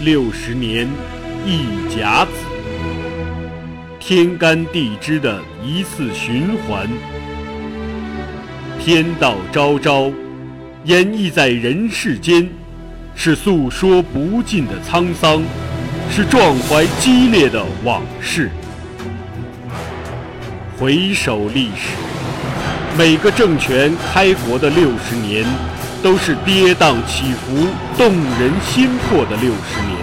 六十年一甲子，天干地支的一次循环。天道昭昭，演绎在人世间，是诉说不尽的沧桑，是壮怀激烈的往事。回首历史，每个政权开国的六十年，都是跌宕起伏、动人心魄的六十年。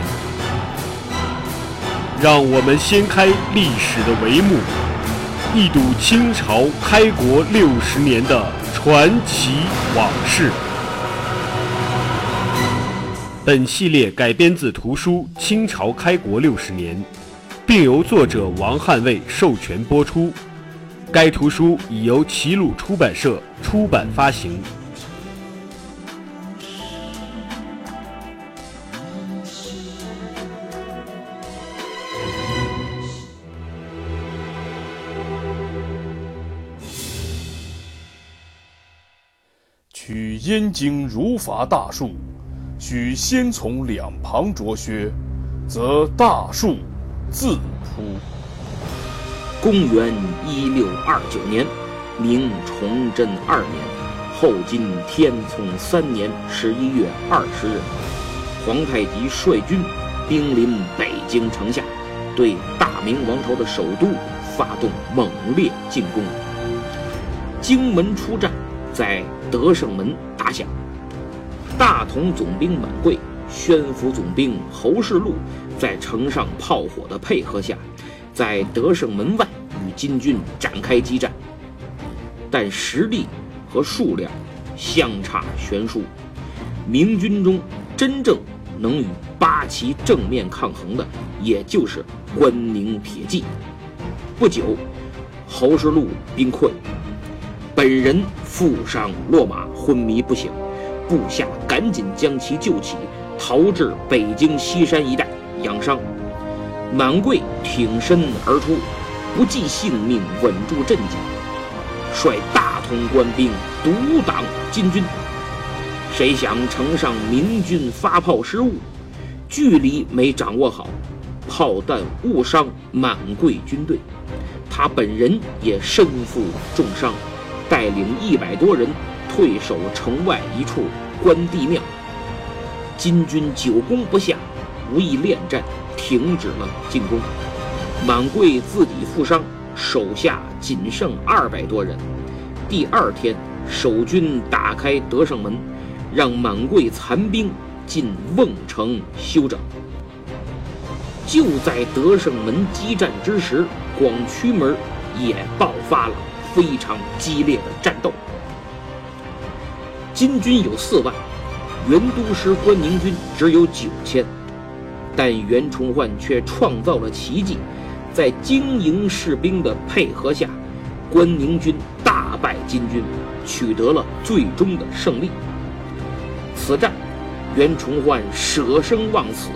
让我们掀开历史的帷幕，一睹清朝开国六十年的。传奇往事。本系列改编自图书《清朝开国六十年》，并由作者王汉卫授权播出。该图书已由齐鲁出版社出版发行。燕京儒法大树，须先从两旁着靴，则大树自扑。公元一六二九年，明崇祯二年，后金天聪三年十一月二十日，皇太极率军兵临北京城下，对大明王朝的首都发动猛烈进攻。京门出战。在德胜门下，大同总兵满贵、宣府总兵侯世禄在城上炮火的配合下，在德胜门外与金军展开激战，但实力和数量相差悬殊。明军中真正能与八旗正面抗衡的，也就是关宁铁骑。不久，侯世禄兵困。本人负伤落马，昏迷不醒，部下赶紧将其救起，逃至北京西山一带养伤。满贵挺身而出，不计性命，稳住阵脚，率大同官兵独挡金军。谁想城上明军发炮失误，距离没掌握好，炮弹误伤满贵军队，他本人也身负重伤。带领一百多人退守城外一处关帝庙，金军久攻不下，无意恋战，停止了进攻。满贵自己负伤，手下仅剩二百多人。第二天，守军打开德胜门，让满贵残兵进瓮城休整。就在德胜门激战之时，广渠门也爆发了。非常激烈的战斗，金军有四万，元都师关宁军只有九千，但袁崇焕却创造了奇迹，在精营士兵的配合下，关宁军大败金军，取得了最终的胜利。此战，袁崇焕舍生忘死，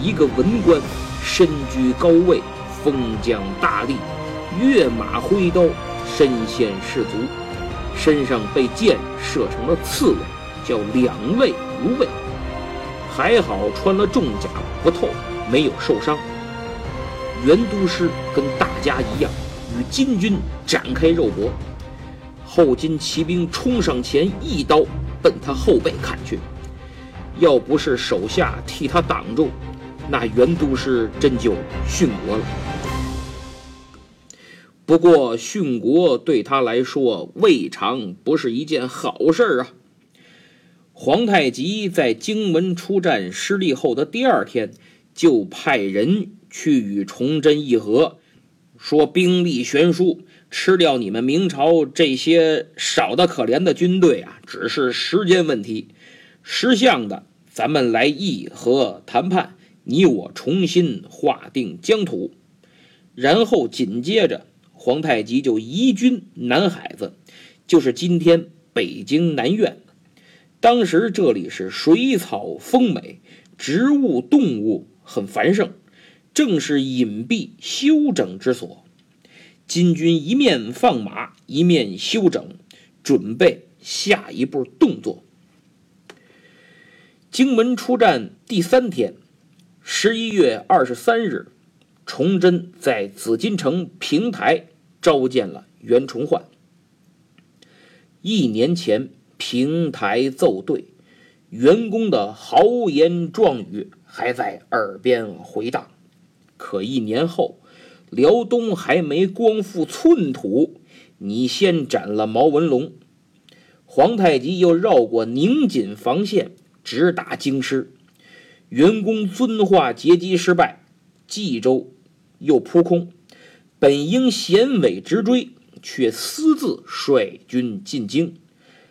一个文官身居高位，封疆大吏，跃马挥刀。身先士卒，身上被箭射成了刺猬，叫两肋无畏。还好穿了重甲不透，没有受伤。袁都师跟大家一样，与金军展开肉搏。后金骑兵冲上前，一刀奔他后背砍去。要不是手下替他挡住，那袁都师真就殉国了。不过殉国对他来说未尝不是一件好事啊。皇太极在荆门出战失利后的第二天，就派人去与崇祯议和，说兵力悬殊，吃掉你们明朝这些少的可怜的军队啊，只是时间问题。识相的，咱们来议和谈判，你我重新划定疆土，然后紧接着。皇太极就移军南海子，就是今天北京南苑。当时这里是水草丰美，植物动物很繁盛，正是隐蔽休整之所。金军一面放马，一面休整，准备下一步动作。荆门出战第三天，十一月二十三日，崇祯在紫禁城平台召见了袁崇焕。一年前，平台奏对，袁公的豪言壮语还在耳边回荡。可一年后，辽东还没光复寸土，你先斩了毛文龙，皇太极又绕过宁锦防线，直打京师。袁公遵化截击失败，冀州又扑空，本应衔尾直追，却私自率军进京，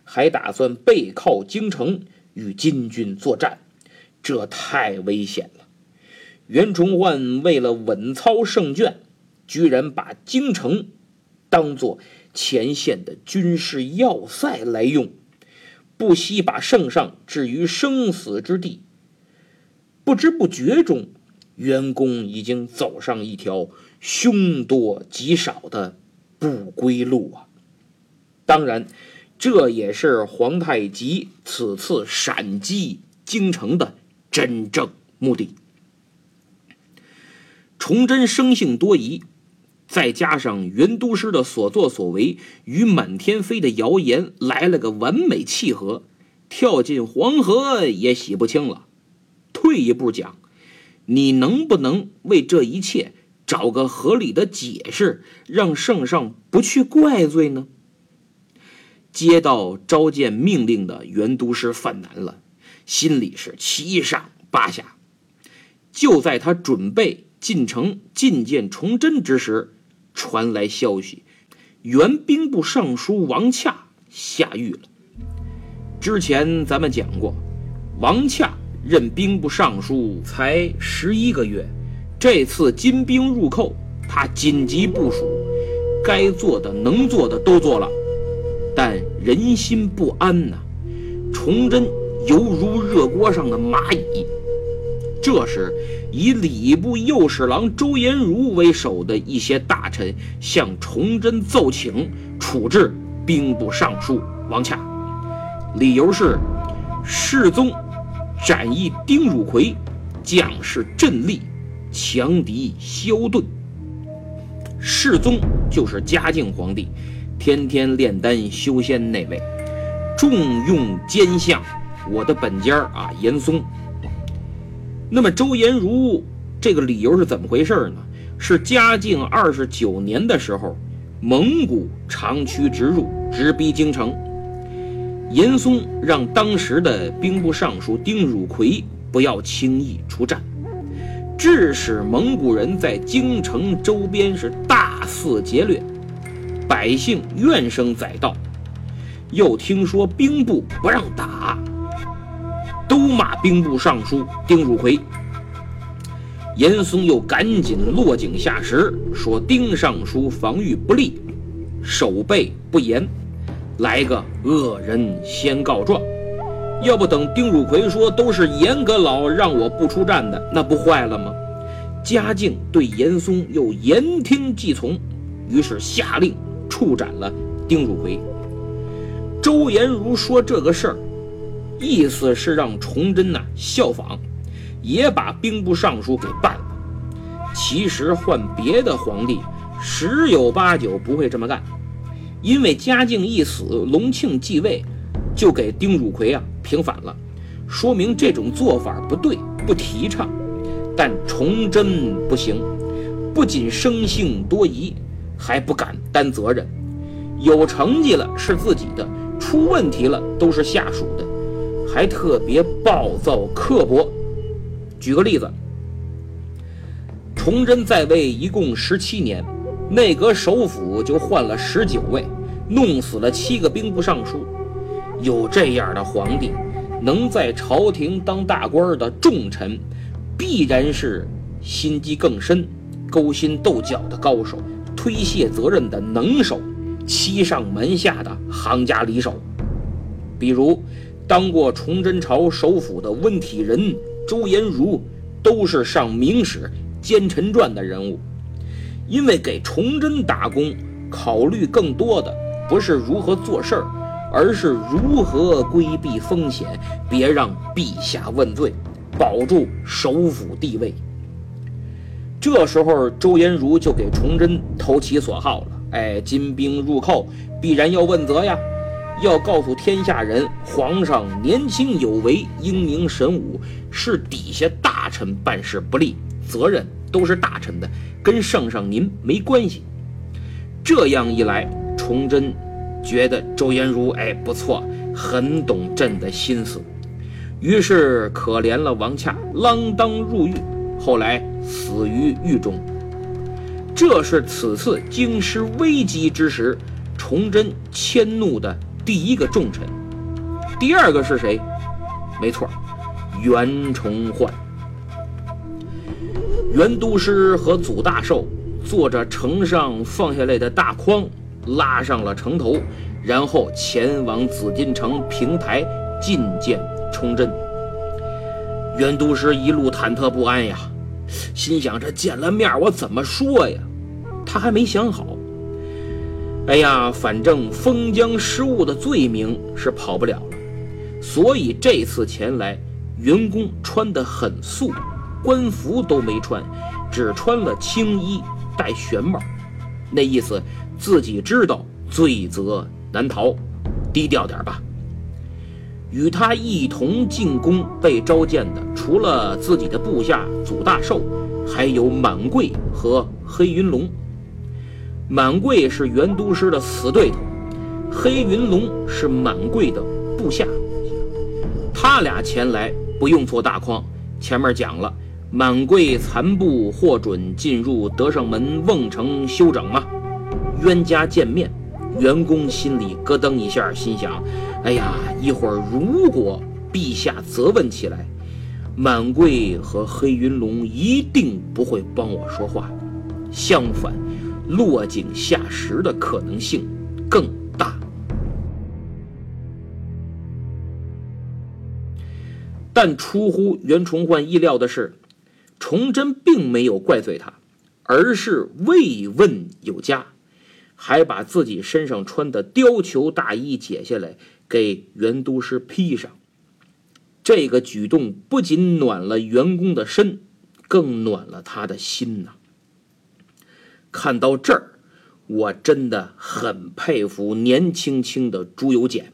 还打算背靠京城与金军作战，这太危险了。袁崇焕为了稳操胜券，居然把京城当作前线的军事要塞来用，不惜把圣上置于生死之地。不知不觉中，员工已经走上一条凶多吉少的不归路啊！当然，这也是皇太极此次闪击京城的真正目的。崇祯生性多疑，再加上袁都师的所作所为与满天飞的谣言来了个完美契合，跳进黄河也洗不清了。退一步讲，你能不能为这一切找个合理的解释，让圣上不去怪罪呢？接到召见命令的袁都师犯难了，心里是七上八下。就在他准备进城觐见崇祯之时，传来消息，原兵部尚书王洽下狱了。之前咱们讲过，王洽。任兵部尚书才十一个月，这次金兵入寇，他紧急部署，该做的、能做的都做了，但人心不安呐。崇祯犹如热锅上的蚂蚁。这时，以礼部右侍郎周延儒为首的一些大臣向崇祯奏请处置兵部尚书王洽，理由是世宗。斩义丁汝奎，将士阵立，强敌消遁。世宗就是嘉靖皇帝，天天炼丹修仙那位，重用奸相，我的本家啊，严嵩。那么周延儒这个理由是怎么回事呢？是嘉靖二十九年的时候，蒙古长驱直入，直逼京城。严嵩让当时的兵部尚书丁汝奎不要轻易出战，致使蒙古人在京城周边是大肆劫掠，百姓怨声载道。又听说兵部不让打，都骂兵部尚书丁汝奎。严嵩又赶紧落井下石，说丁尚书防御不力，守备不严。来个恶人先告状，要不等丁汝奎说都是严阁老让我不出战的，那不坏了吗？嘉靖对严嵩又言听计从，于是下令处斩了丁汝奎。周延儒说这个事儿，意思是让崇祯呐效仿，也把兵部尚书给办了。其实换别的皇帝，十有八九不会这么干。因为嘉靖一死，隆庆继位，就给丁汝奎啊平反了，说明这种做法不对，不提倡。但崇祯不行，不仅生性多疑，还不敢担责任。有成绩了是自己的，出问题了都是下属的，还特别暴躁刻薄。举个例子，崇祯在位一共十七年。内阁首辅就换了十九位，弄死了七个兵部尚书。有这样的皇帝，能在朝廷当大官的重臣，必然是心机更深、勾心斗角的高手，推卸责任的能手，欺上瞒下的行家里手。比如，当过崇祯朝首辅的温体仁、周延儒，都是上《明史》《奸臣传》的人物。因为给崇祯打工，考虑更多的不是如何做事儿，而是如何规避风险，别让陛下问罪。保住首府地位。这时候，周延儒就给崇祯投其所好了。哎，金兵入寇，必然要问责呀，要告诉天下人，皇上年轻有为，英明神武，是底下大臣办事不力，责任都是大臣的，跟圣上您没关系。这样一来，崇祯觉得周延儒哎不错，很懂朕的心思，于是可怜了王洽，锒铛入狱，后来死于狱中。这是此次京师危机之时，崇祯迁怒的第一个重臣。第二个是谁？没错，袁崇焕。袁都师和祖大寿坐着城上放下来的大筐，拉上了城头，然后前往紫禁城平台觐见崇祯。袁都师一路忐忑不安呀。心想：这见了面，我怎么说呀？他还没想好。哎呀，反正封疆失误的罪名是跑不了了，所以这次前来，员工穿得很素，官服都没穿，只穿了青衣，戴玄帽，那意思自己知道罪责难逃，低调点吧。与他一同进宫被召见的，除了自己的部下祖大寿，还有满贵和黑云龙。满贵是袁都师的死对头，黑云龙是满贵的部下。他俩前来不用做大框，前面讲了，满贵残部获准进入德胜门瓮城休整吗？冤家见面。员工心里咯噔一下，心想：“哎呀，一会儿如果陛下责问起来，满贵和黑云龙一定不会帮我说话，相反，落井下石的可能性更大。”但出乎袁崇焕意料的是，崇祯并没有怪罪他，而是慰问有加。还把自己身上穿的貂裘大衣解下来给袁都师披上，这个举动不仅暖了员工的身，更暖了他的心呐。看到这儿，我真的很佩服年轻轻的朱由检，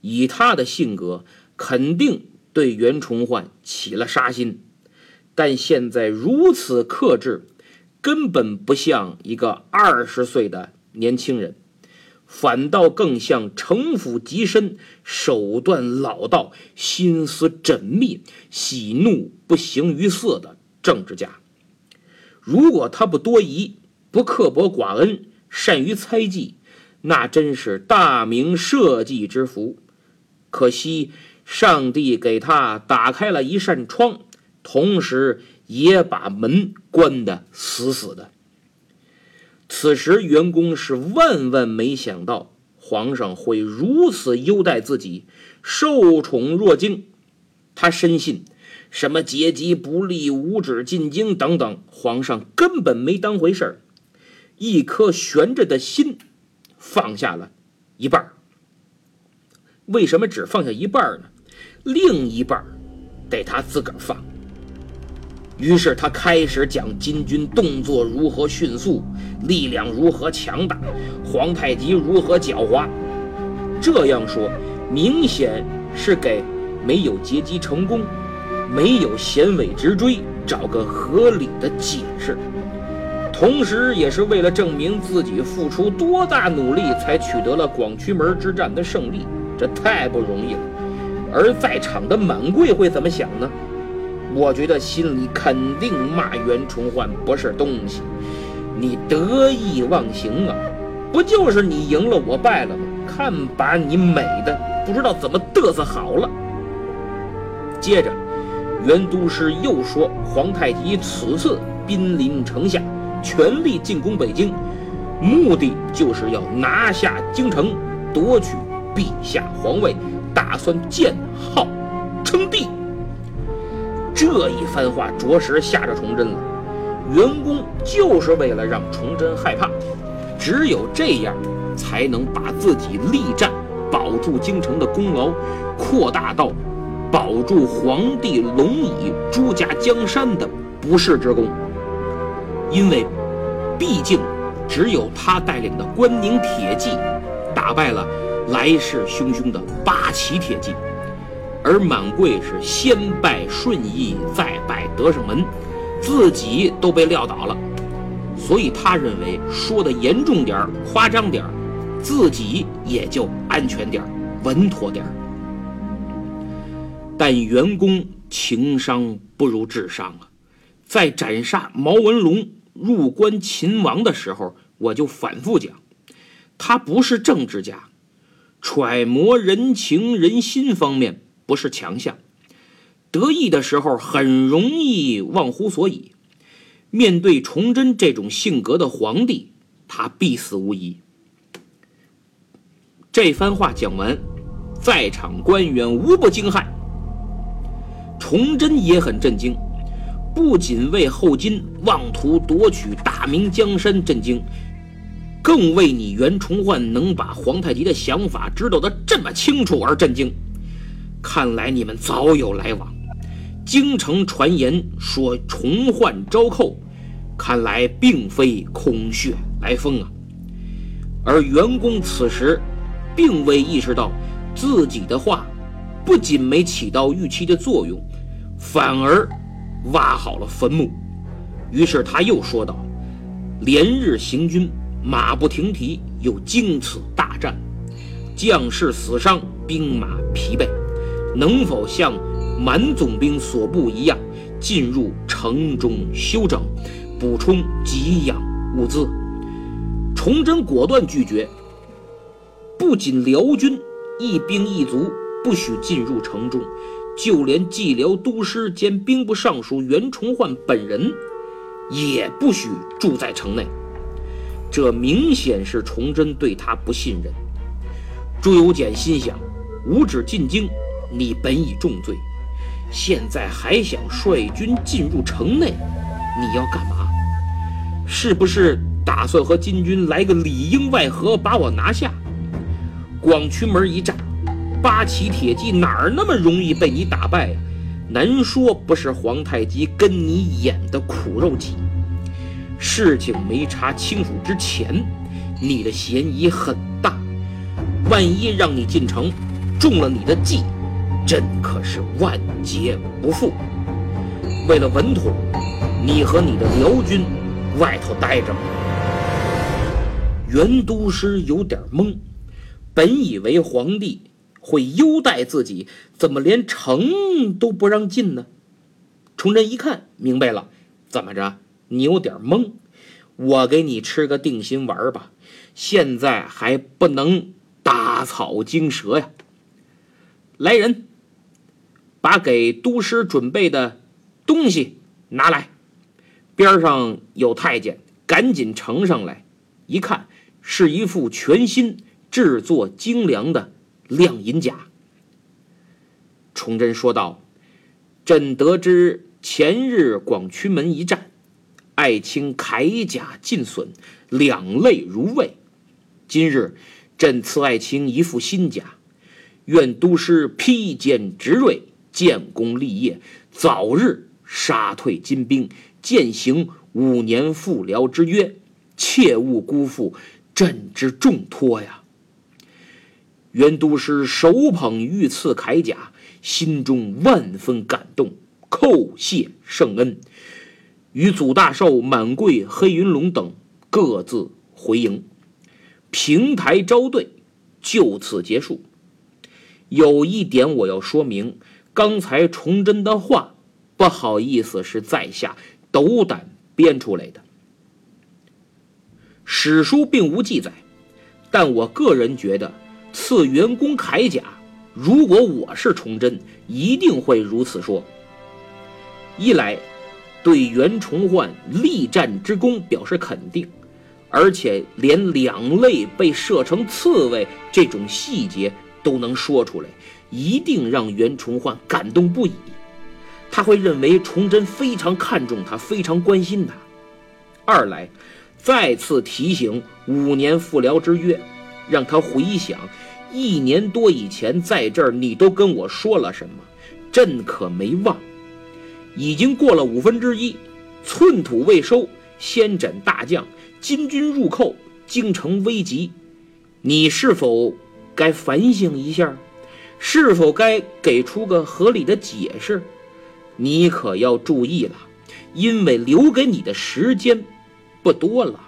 以他的性格，肯定对袁崇焕起了杀心，但现在如此克制。根本不像一个二十岁的年轻人，反倒更像城府极深、手段老道、心思缜密、喜怒不形于色的政治家。如果他不多疑、不刻薄寡恩、善于猜忌，那真是大明社稷之福。可惜上帝给他打开了一扇窗，同时。也把门关得死死的。此时，员工是万万没想到皇上会如此优待自己，受宠若惊。他深信，什么阶级不利、无止进京等等，皇上根本没当回事儿。一颗悬着的心放下了一半儿为什么只放下一半儿呢？另一半儿得他自个儿放。于是他开始讲金军动作如何迅速，力量如何强大，皇太极如何狡猾。这样说，明显是给没有劫机成功、没有衔尾直追找个合理的解释，同时也是为了证明自己付出多大努力才取得了广渠门之战的胜利。这太不容易了。而在场的满贵会怎么想呢？我觉得心里肯定骂袁崇焕不是东西，你得意忘形啊！不就是你赢了我败了吗？看把你美的不知道怎么嘚瑟好了。接着，袁都师又说，皇太极此次兵临城下，全力进攻北京，目的就是要拿下京城，夺取陛下皇位，打算建号称帝。这一番话着实吓着崇祯了。员工就是为了让崇祯害怕，只有这样，才能把自己力战保住京城的功劳扩大到保住皇帝龙椅、朱家江山的不世之功。因为，毕竟只有他带领的关宁铁骑打败了来势汹汹的八旗铁骑，而满贵是先拜顺义，再拜德胜门，自己都被撂倒了。所以他认为说的严重点儿、夸张点儿，自己也就安全点儿、稳妥点儿。但袁公情商不如智商啊，在斩杀毛文龙、入关擒王的时候，我就反复讲，他不是政治家，揣摩人情人心方面不是强项，得意的时候很容易忘乎所以。面对崇祯这种性格的皇帝，他必死无疑。这番话讲完，在场官员无不惊骇。崇祯也很震惊，不仅为后金妄图夺取大明江山震惊，更为你袁崇焕能把皇太极的想法知道得这么清楚而震惊。看来你们早有来往。京城传言说重焕招寇，看来并非空穴来风啊。而袁公此时并未意识到自己的话不仅没起到预期的作用，反而挖好了坟墓。于是他又说道：“连日行军，马不停蹄，又经此大战，将士死伤，兵马疲惫，能否像？”满总兵所部一样，进入城中休整，补充给养物资。崇祯果断拒绝，不仅辽军一兵一卒不许进入城中，就连蓟辽都师兼兵部尚书袁崇焕本人也不许住在城内。这明显是崇祯对他不信任。朱由检心想：五指进京，你本已重罪。现在还想率军进入城内，你要干嘛？是不是打算和金军来个里应外合，把我拿下？广渠门一战，八旗铁骑哪儿那么容易被你打败呀？难说不是皇太极跟你演的苦肉计。事情没查清楚之前，你的嫌疑很大。万一让你进城，中了你的计。朕可是万劫不复。为了稳妥，你和你的辽军外头待着。袁都师有点懵，本以为皇帝会优待自己，怎么连城都不让进呢？崇祯一看明白了，怎么着？你有点懵，我给你吃个定心丸吧。现在还不能打草惊蛇呀。来人。把给都师准备的东西拿来，边上有太监，赶紧呈上来。一看，是一副全新、制作精良的亮银甲。崇祯说道：“朕得知前日广渠门一战，爱卿铠甲尽损，两肋如未。今日朕赐爱卿一副新甲，愿都师披坚执锐。”建功立业，早日杀退金兵，践行五年复辽之约，切勿辜负朕之重托呀！袁都师手捧御赐铠甲，心中万分感动，叩谢圣恩，与祖大寿、满贵、黑云龙等各自回营，平台招队就此结束。有一点我要说明。刚才崇祯的话，不好意思，是在下斗胆编出来的。史书并无记载，但我个人觉得，赐袁公铠甲，如果我是崇祯，一定会如此说。一来，对袁崇焕力战之功表示肯定，而且连两肋被射成刺猬这种细节都能说出来。一定让袁崇焕感动不已，他会认为崇祯非常看重他，非常关心他。二来，再次提醒五年复辽之约，让他回想一年多以前在这儿你都跟我说了什么，朕可没忘。已经过了五分之一，寸土未收，先斩大将，金军入寇，京城危急。你是否该反省一下？是否该给出个合理的解释？你可要注意了，因为留给你的时间不多了。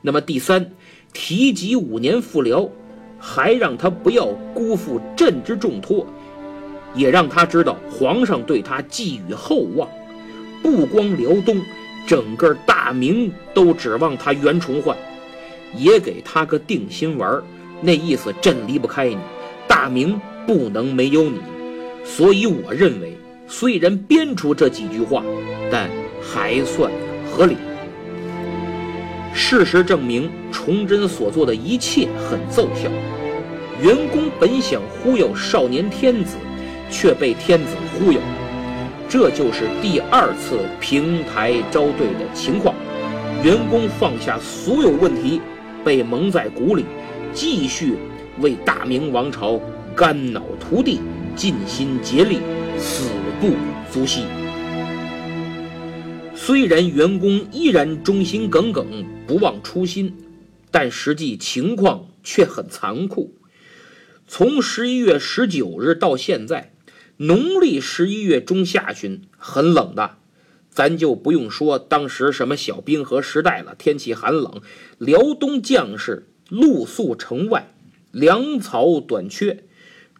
那么第三，提及五年复辽，还让他不要辜负朕之重托，也让他知道皇上对他寄予厚望，不光辽东，整个大明都指望他袁崇焕，也给他个定心丸那意思朕离不开你。大明不能没有你，所以我认为，虽然编出这几句话，但还算合理。事实证明，崇祯所做的一切很奏效。元恭本想忽悠少年天子，却被天子忽悠，这就是第二次平台招对的情况。员工放下所有问题，被蒙在鼓里，继续。为大明王朝肝脑涂地，尽心竭力，死不足惜。虽然员工依然忠心耿耿，不忘初心，但实际情况却很残酷。从十一月十九日到现在，农历十一月中下旬，很冷的，咱就不用说当时什么小冰河时代了。天气寒冷，辽东将士露宿城外。粮草短缺，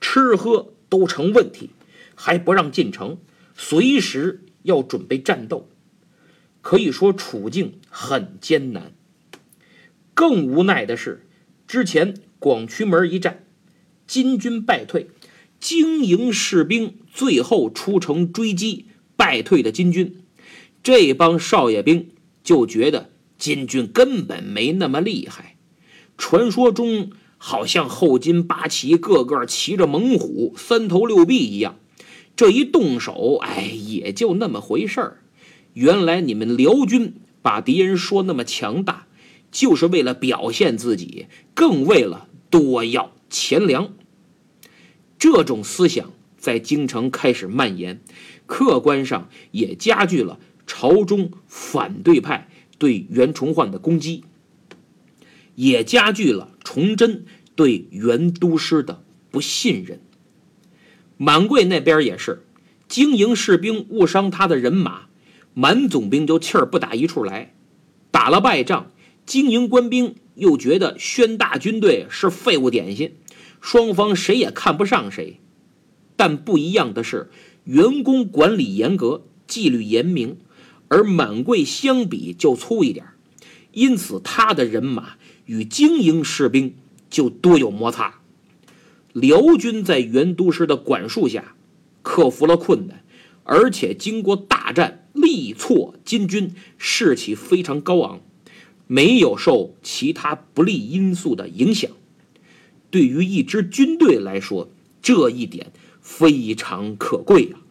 吃喝都成问题，还不让进城，随时要准备战斗，可以说处境很艰难。更无奈的是，之前广渠门一战，金军败退，经营士兵最后出城追击败退的金军，这帮少爷兵就觉得金军根本没那么厉害，传说中。好像后金八旗个个骑着猛虎，三头六臂一样。这一动手，哎，也就那么回事儿。原来你们辽军把敌人说那么强大，就是为了表现自己，更为了多要钱粮。这种思想在京城开始蔓延，客观上也加剧了朝中反对派对袁崇焕的攻击。也加剧了崇祯对袁都师的不信任。满贵那边也是，经营士兵误伤他的人马，满总兵就气儿不打一处来。打了败仗，经营官兵又觉得宣大军队是废物点心，双方谁也看不上谁。但不一样的是，员工管理严格，纪律严明，而满贵相比就粗一点，因此他的人马。与精英士兵就多有摩擦。辽军在袁都师的管束下，克服了困难，而且经过大战力挫金军，士气非常高昂，没有受其他不利因素的影响。对于一支军队来说，这一点非常可贵啊。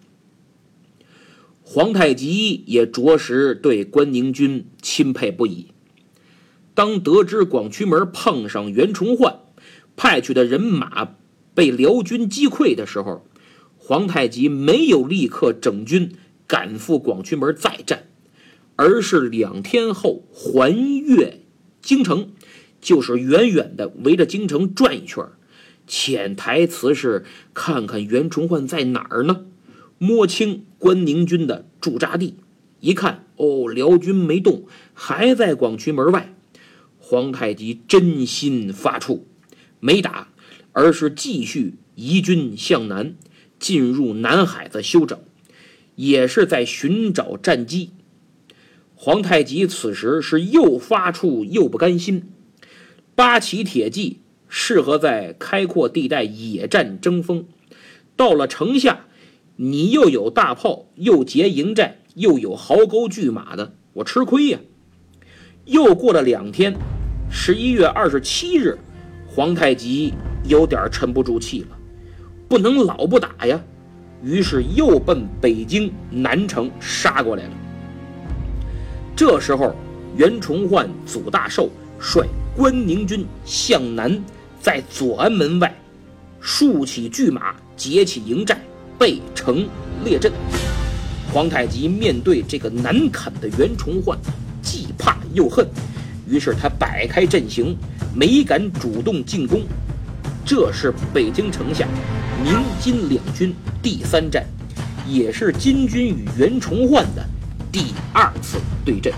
皇太极也着实对关宁军钦佩不已。当得知广渠门碰上袁崇焕派去的人马被辽军击溃的时候，皇太极没有立刻整军赶赴广渠门再战，而是两天后环越京城，就是远远的围着京城转一圈，潜台词是看看袁崇焕在哪儿呢？摸清关宁军的驻扎地，一看，哦，辽军没动，还在广渠门外。皇太极真心发怵，没打，而是继续移军向南，进入南海子休整，也是在寻找战机。皇太极此时是又发怵又不甘心。八旗铁骑适合在开阔地带野战争锋，到了城下，你又有大炮，又结营寨，又有壕沟巨马的，我吃亏呀。又过了两天。十一月二十七日，皇太极有点沉不住气了，不能老不打呀，于是又奔北京南城杀过来了。这时候，袁崇焕、祖大寿率关宁军向南，在左安门外竖起巨马，结起营寨，背城列阵。皇太极面对这个难啃的袁崇焕，既怕又恨，于是他摆开阵型，没敢主动进攻。这是北京城下明金两军第三战，也是金军与袁崇焕的第二次对阵。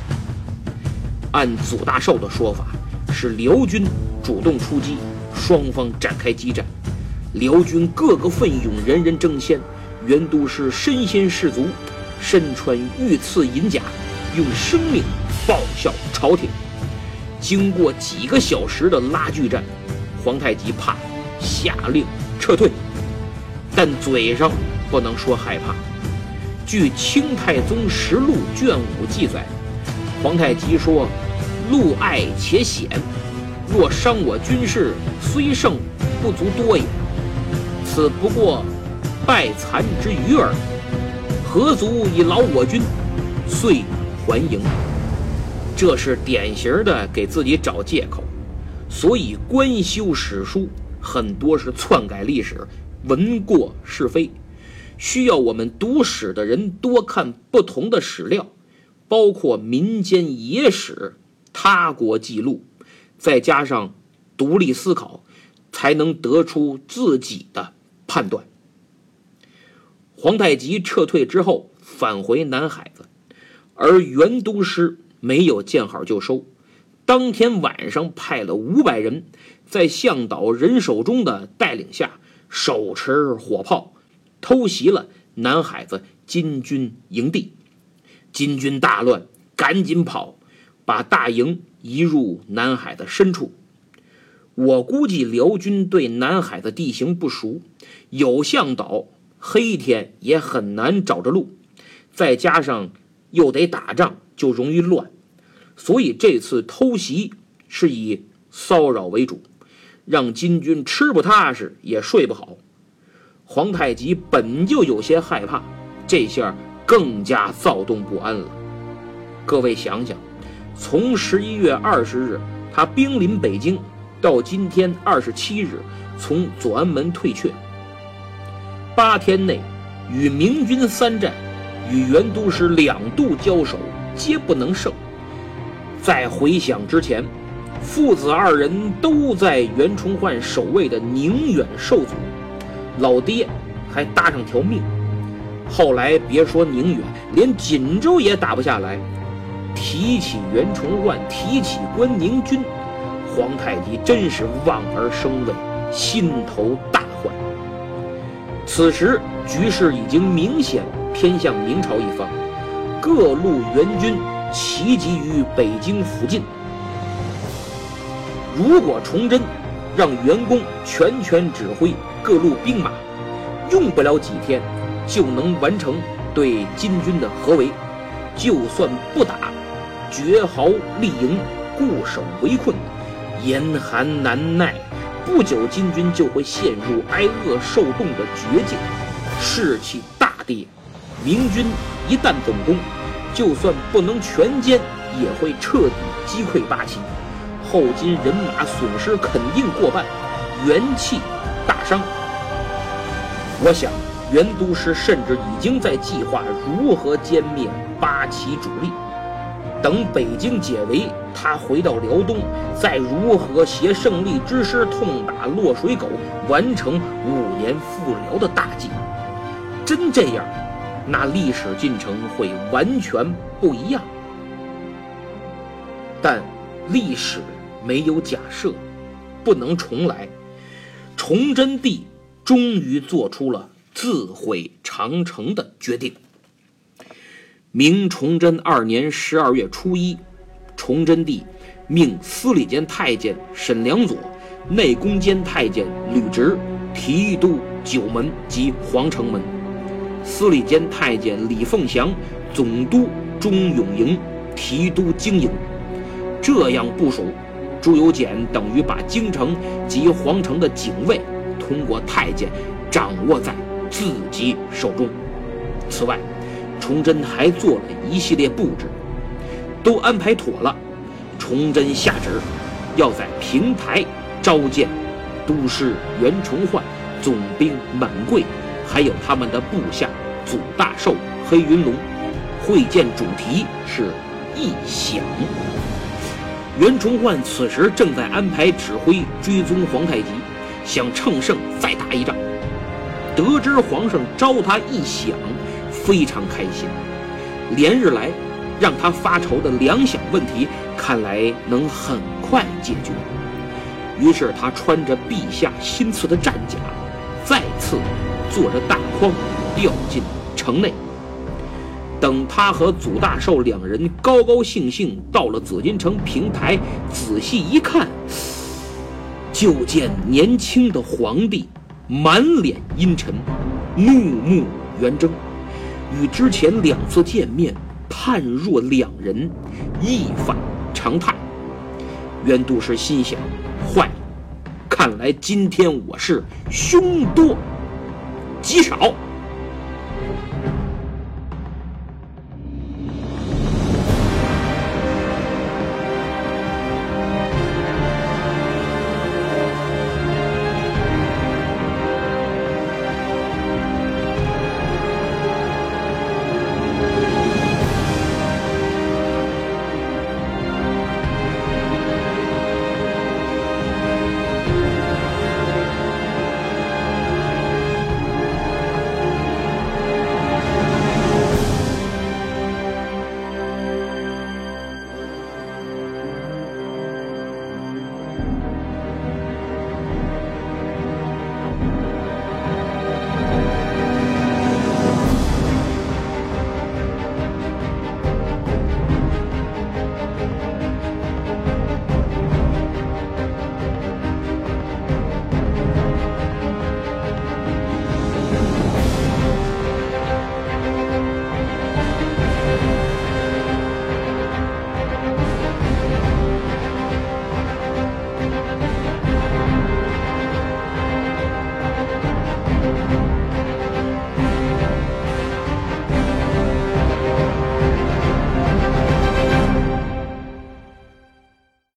按祖大寿的说法，是辽军主动出击，双方展开激战。辽军个个奋勇，人人争先。袁都师身先士卒，身穿御赐银甲，用生命报效朝廷。经过几个小时的拉锯战，皇太极怕，下令撤退，但嘴上不能说害怕。据《清太宗实录》卷五记载，皇太极说。路隘且险，若伤我军士，虽胜不足多也。此不过败残之余耳，何足以劳我军？遂还营。这是典型的给自己找借口。所以官修史书很多是篡改历史，文过是非，需要我们读史的人多看不同的史料，包括民间野史。他国记录，再加上独立思考，才能得出自己的判断。皇太极撤退之后，返回南海子，而袁都师没有见好就收，当天晚上派了五百人，在向导任守忠的带领下，手持火炮，偷袭了南海子金军营地。金军大乱，赶紧跑。把大营移入南海的深处。我估计辽军对南海的地形不熟，有向导，黑天也很难找着路。再加上又得打仗，就容易乱。所以这次偷袭是以骚扰为主，让金军吃不踏实，也睡不好。皇太极本就有些害怕，这下更加躁动不安了。各位想想。从十一月二十日他兵临北京，到今天二十七日从左安门退却，八天内与明军三战，与袁都师两度交手，皆不能胜。在回想之前，父子二人都在袁崇焕守卫的宁远受阻，老爹还搭上条命。后来别说宁远，连锦州也打不下来。提起袁崇焕，提起关宁军，皇太极真是望而生畏，心头大患。此时局势已经明显偏向明朝一方，各路援军齐集于北京附近。如果崇祯让袁公全权指挥各路兵马，用不了几天就能完成对金军的合围，就算不打。绝壕立营，固守围困，严寒难耐，不久金军就会陷入挨饿受冻的绝境，士气大跌。明军一旦总攻，就算不能全歼，也会彻底击溃八旗，后金人马损失肯定过半，元气大伤。我想，袁都师甚至已经在计划如何歼灭八旗主力。等北京解围，他回到辽东，再如何携胜利之师痛打落水狗，完成五年复辽的大计？真这样，那历史进程会完全不一样。但历史没有假设，不能重来。崇祯帝终于做出了自毁长城的决定。明崇祯二年十二月初一，崇祯帝命司礼监太监沈良佐、内宫监太监吕直提督九门及皇城门，司礼监太监李凤祥总督钟永营，提督京营。这样部署，朱由检等于把京城及皇城的警卫通过太监掌握在自己手中。此外，崇祯还做了一系列布置，都安排妥了。崇祯下旨，要在平台召见都师袁崇焕、总兵满贵还有他们的部下祖大寿、黑云龙。会见主题是异响。袁崇焕此时正在安排指挥追踪皇太极，想乘胜再打一仗。得知皇上召他异响，非常开心。连日来让他发愁的粮饷问题，看来能很快解决。于是他穿着陛下新赐的战甲，再次坐着大筐掉进城内。等他和祖大寿两人高高兴兴到了紫禁城平台，仔细一看，就见年轻的皇帝满脸阴沉，怒目圆睁，与之前两次见面判若两人，一反常态。袁都师心想：坏了，看来今天我是凶多极少。